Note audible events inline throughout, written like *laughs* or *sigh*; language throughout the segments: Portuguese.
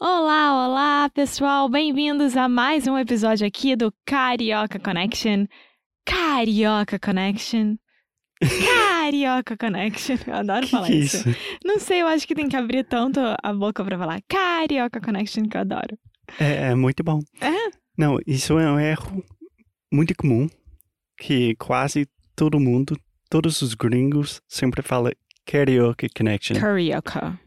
Olá, olá, pessoal! Bem-vindos a mais um episódio aqui do Carioca Connection. Carioca Connection. *laughs* Carioca Connection. Eu adoro Que falar que é isso. isso? Não sei, eu acho que tem que abrir tanto a boca pra falar Carioca Connection que eu adoro. É, é muito bom. É? Não, isso é um erro muito comum que quase todo mundo, todos os gringos sempre falam karaoke connection. Carioca.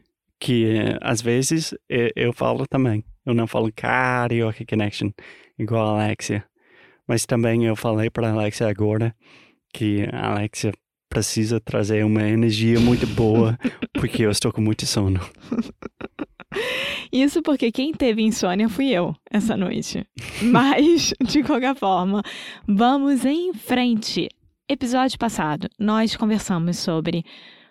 Que eh, às vezes eh, eu falo também. Eu não falo karaoke connection igual a Alexia. Mas também eu falei para a Alexia agora que a Alexia precisa trazer uma energia muito boa *laughs* porque eu estou com muito sono. Isso porque quem teve insônia fui eu essa noite. Mas, *laughs* de qualquer forma, vamos em frente. Episódio passado, nós conversamos sobre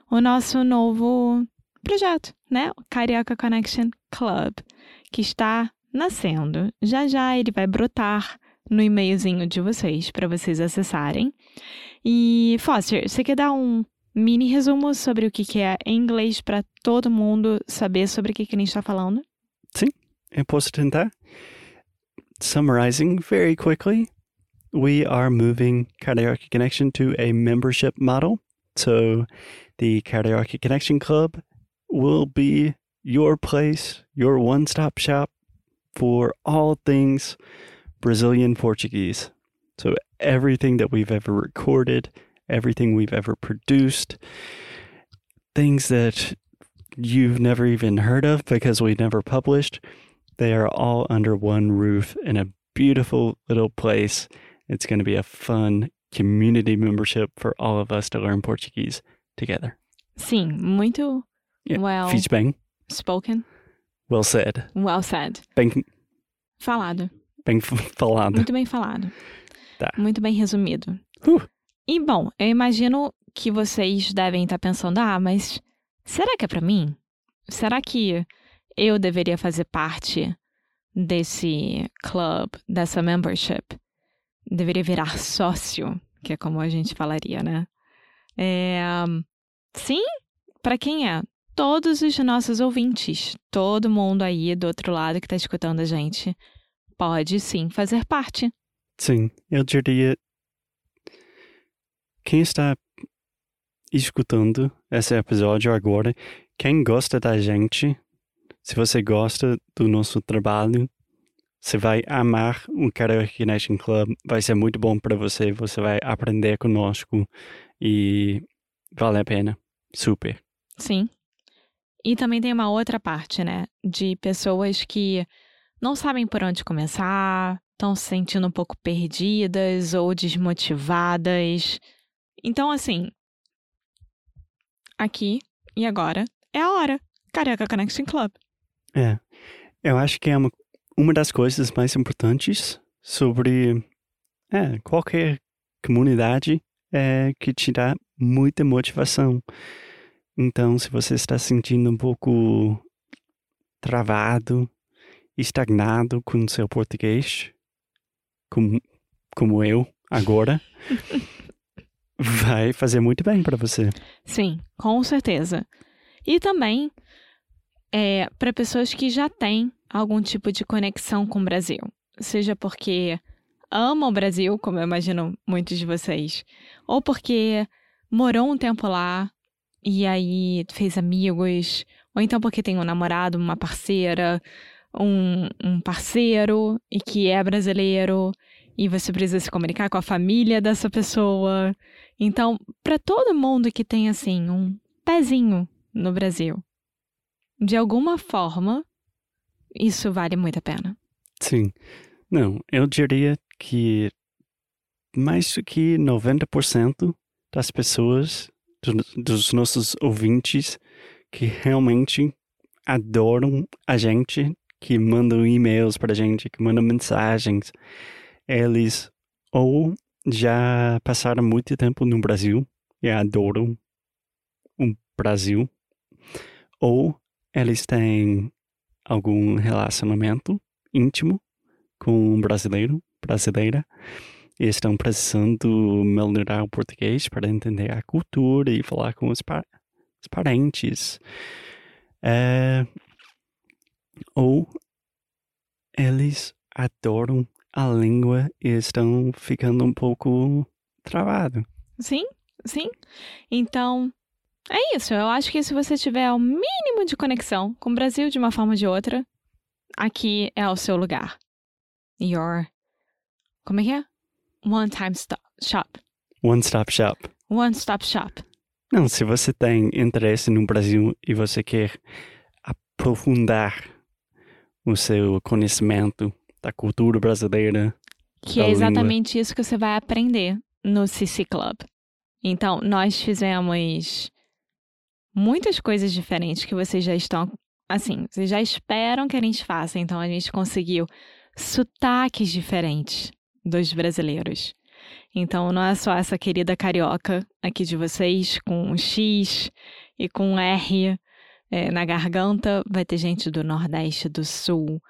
o nosso novo projeto, né? O Carioca Connection Club, que está nascendo. Já já ele vai brotar no e-mailzinho de vocês para vocês acessarem. E, Foster, você quer dar um mini resumo sobre o que é em inglês para todo mundo saber sobre o que, que a gente está falando? Eu posso tentar? Summarizing very quickly, we are moving Karaoke Connection to a membership model. So the Karaoke Connection Club will be your place, your one stop shop for all things Brazilian Portuguese. So everything that we've ever recorded, everything we've ever produced, things that you've never even heard of because we never published, they are all under one roof in a beautiful little place. It's going to be a fun community membership for all of us to learn Portuguese together. Sim, muito Yeah. well Fiz bem? spoken, Well said. well said. Bem, Falado, bem *laughs* falado. muito bem falado. Tá. Muito bem resumido. Uh. E bom, eu imagino que vocês devem estar pensando: ah, mas será que é pra mim? Será que eu deveria fazer parte desse club, dessa membership? Deveria virar sócio, que é como a gente falaria, né? É, sim, pra quem é? Todos os nossos ouvintes, todo mundo aí do outro lado que tá escutando a gente, pode sim fazer parte. Sim, eu diria. Quem está escutando esse episódio agora, quem gosta da gente, se você gosta do nosso trabalho, você vai amar o Karaoke Connection Club. Vai ser muito bom para você. Você vai aprender conosco e vale a pena. Super. Sim. E também tem uma outra parte, né? De pessoas que não sabem por onde começar, estão se sentindo um pouco perdidas ou desmotivadas. Então, assim, aqui e agora é a hora. Carioca Connection Club. É. Eu acho que é uma, uma das coisas mais importantes sobre é, qualquer comunidade é que te dá muita motivação. Então, se você está se sentindo um pouco travado, estagnado com seu português, como, como eu agora, *laughs* vai fazer muito bem para você. Sim, com certeza. E também é, para pessoas que já têm algum tipo de conexão com o Brasil. Seja porque amam o Brasil, como eu imagino muitos de vocês, ou porque morou um tempo lá e aí fez amigos, ou então porque tem um namorado, uma parceira, um, um parceiro e que é brasileiro e você precisa se comunicar com a família dessa pessoa. Então, para todo mundo que tem assim um pezinho no Brasil, de alguma forma, isso vale muito a pena. Sim. Não, eu diria que mais do que 90% das pessoas, do- dos nossos ouvintes, que realmente adoram a gente, que mandam e-mails pra gente, que mandam mensagens, eles ou já passaram muito tempo no Brasil e adoram o Brasil, ou eles têm algum relacionamento íntimo com um brasileiro, brasileira, estão precisando melhorar o português para entender a cultura e falar com os, pa- os parentes. É, Ou eles adoram a língua e estão ficando um pouco travado. Sim, sim. Então, é isso. Eu acho que se você tiver o mínimo de conexão com o Brasil de uma forma ou de outra, aqui é o seu lugar. Your. Como é que é? One time stop shop. One stop shop. One stop shop. Não, se você tem interesse no Brasil e você quer aprofundar o seu conhecimento da cultura brasileira, Que é exatamente isso que você vai aprender no CC Club. Então, nós fizemos muitas coisas diferentes que vocês já estão. Assim, vocês já esperam que a gente faça. Então, a gente conseguiu sotaques diferentes dos brasileiros. Então, não é só essa querida carioca aqui de vocês, com um X e com um R é, na garganta. Vai ter gente do Nordeste, do Sul,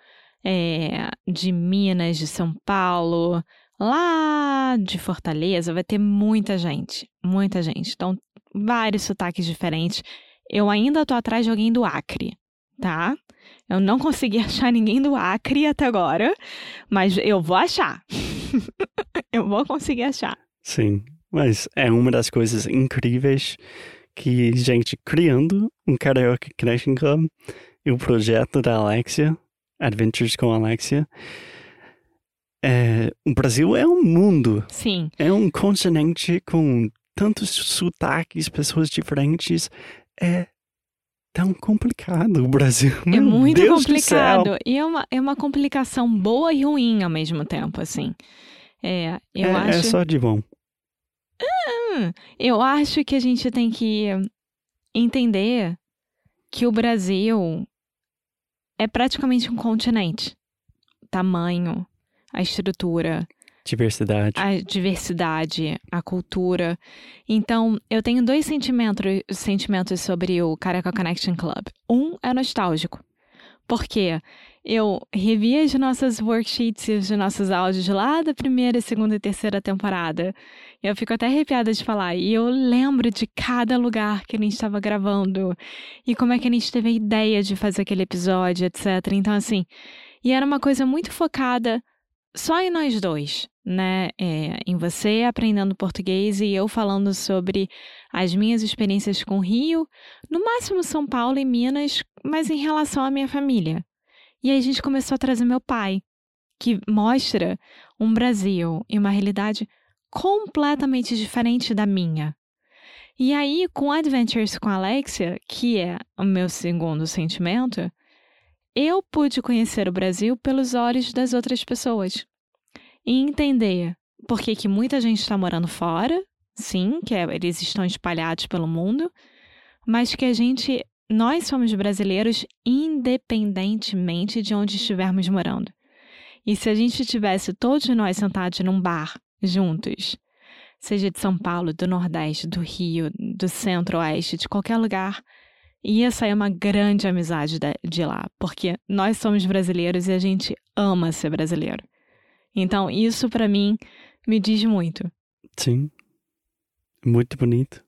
é, de Minas, de São Paulo, lá de Fortaleza. Vai ter muita gente, muita gente. Então, vários sotaques diferentes. Eu ainda tô atrás de alguém do Acre, tá? Eu não consegui *laughs* achar ninguém do Acre até agora, mas eu vou achar. *laughs* eu vou conseguir achar. sim. Mas é uma das coisas incríveis que gente criando um Karaoke Connection Club e o projeto da Alexia, Adventures com Alexia. É, o Brasil é um mundo, Sim, é um continente com tantos sotaques, pessoas diferentes. É tão complicado o Brasil. é muito Deus complicado. E é uma, é uma complicação boa e ruim ao mesmo tempo, assim. É, eu é, acho. é só de bom. Hum, eu acho que a gente tem que entender que o Brasil é praticamente um continente. Tamanho, a estrutura, Diversidade. a diversidade, a cultura. Então, eu tenho dois sentimentos, sentimentos sobre o Caraca Connection Club. Um é nostálgico, porque eu revi as nossas worksheets e os nossos áudios lá da primeira, segunda e terceira temporada. Eu fico até arrepiada de falar. E eu lembro de cada lugar que a gente estava gravando e como é que a gente teve a ideia de fazer aquele episódio, etc. Então, assim, e era uma coisa muito focada só em nós dois, né? É, em você aprendendo português e eu falando sobre as minhas experiências com Rio, no máximo São Paulo e Minas, mas em relação à minha família. E aí a gente começou a trazer meu pai, que mostra um Brasil e uma realidade completamente diferente da minha. E aí, com Adventures com Alexia, que é o meu segundo sentimento, eu pude conhecer o Brasil pelos olhos das outras pessoas e entender por que, que muita gente está morando fora, sim, que é- eles estão espalhados pelo mundo, mas que a gente, nós somos brasileiros independentemente de onde estivermos morando. E se a gente tivesse todos nós sentados num bar, juntos, seja de São Paulo, do Nordeste, do Rio, do Centro-Oeste, de qualquer lugar, ia sair uma grande amizade de, lá, porque nós somos brasileiros e a gente ama ser brasileiro. Então, isso pra mim me diz muito. Sim. Muito bonito.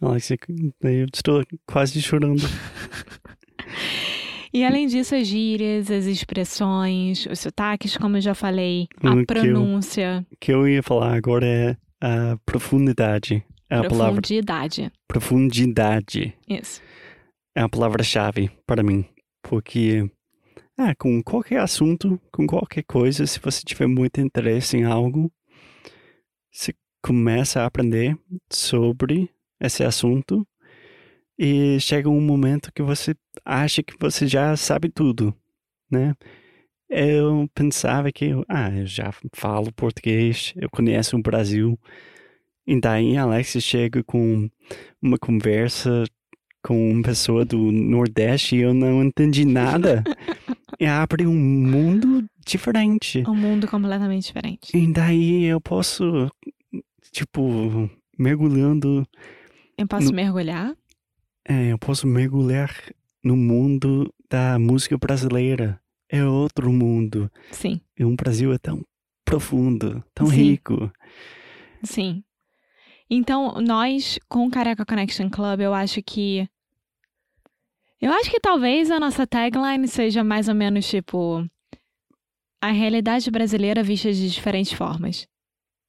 Alexia, eu estou quase chorando. *laughs* E além disso, as gírias, as expressões, os sotaques, como eu já falei, Hum, a que eu- pronúncia, O que eu ia falar agora é a profundidade. É a palavra profundidade. profundidade. Isso. É a palavra-chave para mim. Porque, ah, com qualquer assunto, com qualquer coisa, se você tiver muito interesse em algo, você começa a aprender sobre esse assunto e chega um momento que você acha que você já sabe tudo, né? Eu pensava que, ah, eu já falo português, eu conheço o Brasil. E daí Alex chega com uma conversa com uma pessoa do Nordeste e eu não entendi nada. *laughs* e abre um mundo diferente. Um mundo completamente diferente. E daí eu posso, tipo, mergulhando, Eu posso No- mergulhar? é, eu posso mergulhar no mundo da música brasileira. É outro mundo. Sim, E um Brasil é tão profundo, tão Sim. rico. sim. Então, nós, com o Careca Connection Club, eu acho que Eu acho que talvez a nossa tagline seja mais ou menos tipo a realidade brasileira vista de diferentes formas.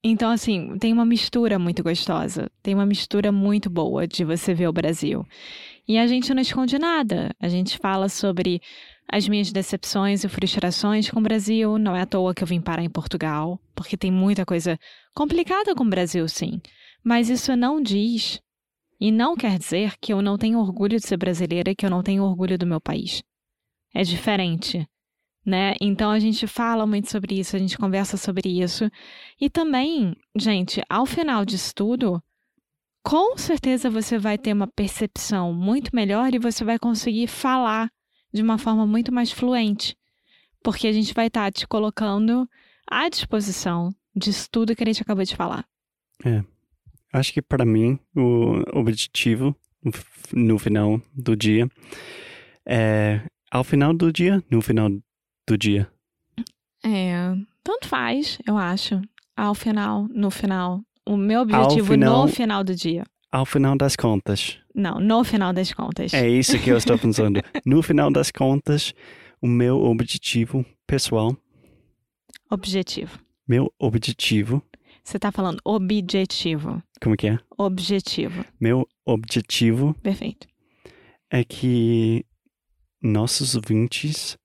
Então, assim, tem uma mistura muito gostosa, tem uma mistura muito boa de você ver o Brasil. E a gente não esconde nada. A gente fala sobre as minhas decepções e frustrações com o Brasil. Não é à toa que eu vim parar em Portugal, porque tem muita coisa complicada com o Brasil, sim. Mas isso não diz e não quer dizer que eu não tenho orgulho de ser brasileira e que eu não tenho orgulho do meu país. É diferente, né? Então a gente fala muito sobre isso, a gente conversa sobre isso. E também, gente, ao final disso tudo, com certeza você vai ter uma percepção muito melhor e você vai conseguir falar de uma forma muito mais fluente. Porque a gente vai estar te colocando à disposição disso tudo que a gente acabou de falar. É. Acho que para mim o objetivo no final do dia é ao final do dia, no final do dia. É, tanto faz, eu acho. Ao final, no final. O meu objetivo final, no final do dia. Ao final das contas. Não, no final das contas. É isso que eu estou pensando. *laughs* no final das contas, o meu objetivo pessoal. Objetivo. Meu objetivo. Você está falando objetivo. Como que é? Objetivo. Meu objetivo. Perfeito. É que nossos ouvintes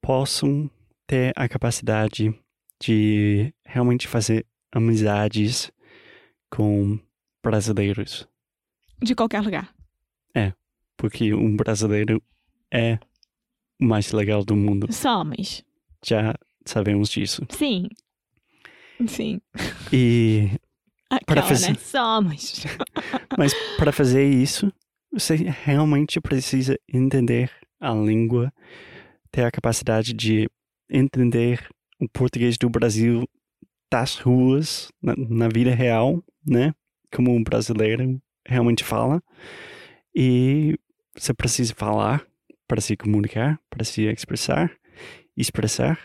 possam ter a capacidade de realmente fazer amizades com brasileiros. De qualquer lugar. É, porque um brasileiro é o mais legal do mundo. Somos. Já sabemos disso. Sim. Sim. E *laughs* para fazer né? somos. *laughs* Mas para fazer isso, você realmente precisa entender a língua ter a capacidade de entender o português do Brasil das ruas, na, na vida real, né? Como um brasileiro realmente fala. E você precisa falar para se comunicar, para se expressar, expressar.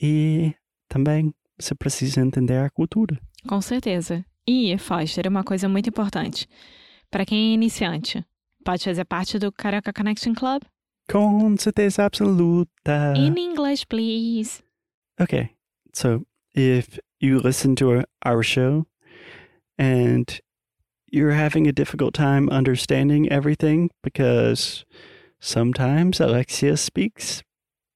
E também você precisa entender a cultura. Com certeza. E, Foster, uma coisa muito importante. Para quem é iniciante, pode fazer parte do Carioca Connection Club? Com certeza absoluta. In English, please. Okay. So, if you listen to our, our show and you're having a difficult time understanding everything because sometimes Alexia speaks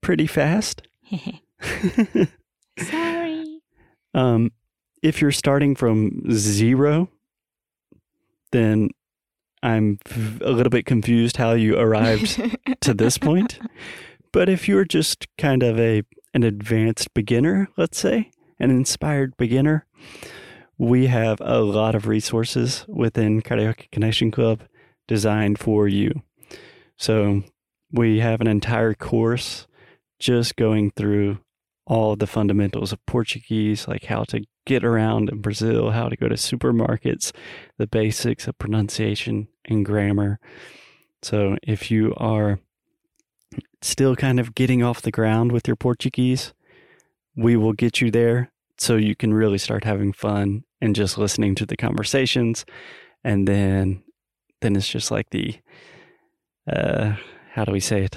pretty fast. *laughs* *laughs* Sorry. Um, if you're starting from zero, then I'm a little bit confused how you arrived to *laughs* this point. But if you're just kind of a an advanced beginner, let's say, an inspired beginner, we have a lot of resources within Karaoke Connection Club designed for you. So we have an entire course just going through all the fundamentals of Portuguese, like how to get around in Brazil, how to go to supermarkets, the basics of pronunciation and grammar. So if you are still kind of getting off the ground with your Portuguese, we will get you there so you can really start having fun and just listening to the conversations. And then then it's just like the uh how do we say it?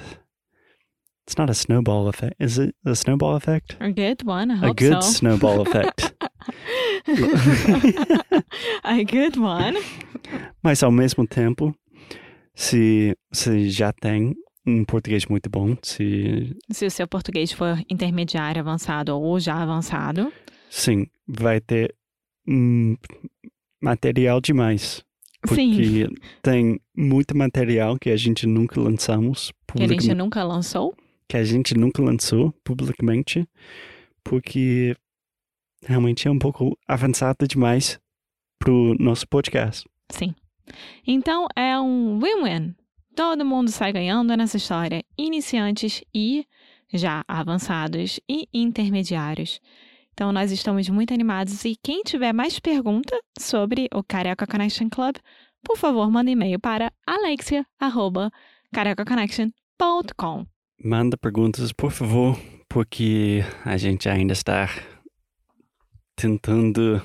It's not a snowball effect. Is it a snowball effect? A good one. a good so. snowball effect. *laughs* a good one. Mas ao mesmo tempo, se você já tem um português muito bom, se se o seu português for intermediário, avançado ou já avançado, sim, vai ter hum, material demais. Porque sim. tem muito material que a gente nunca lançamos. Que a gente nunca lançou? Que a gente nunca lançou publicamente, porque realmente é um pouco avançado demais pro nosso podcast. Sim. Então é um win-win. Todo mundo sai ganhando nessa história, iniciantes e já avançados e intermediários. Então nós estamos muito animados e quem tiver mais pergunta sobre o Carioca Connection Club, por favor, manda e-mail para alexia@cariocaconnection.com manda perguntas, por favor, porque a gente ainda está tentando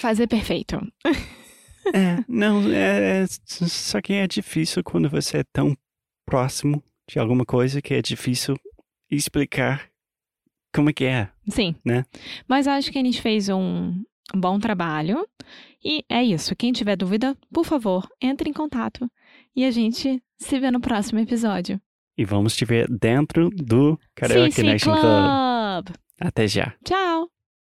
fazer perfeito. É, não, é, é, só que é difícil quando você é tão próximo de alguma coisa que é difícil explicar como é que é. Sim. Né? Mas acho que a gente fez um bom trabalho. E é isso. Quem tiver dúvida, por favor, entre em contato. E a gente se vê no próximo episódio. E vamos te ver dentro do Karaoke Nation Club. Club. Até já. Tchau!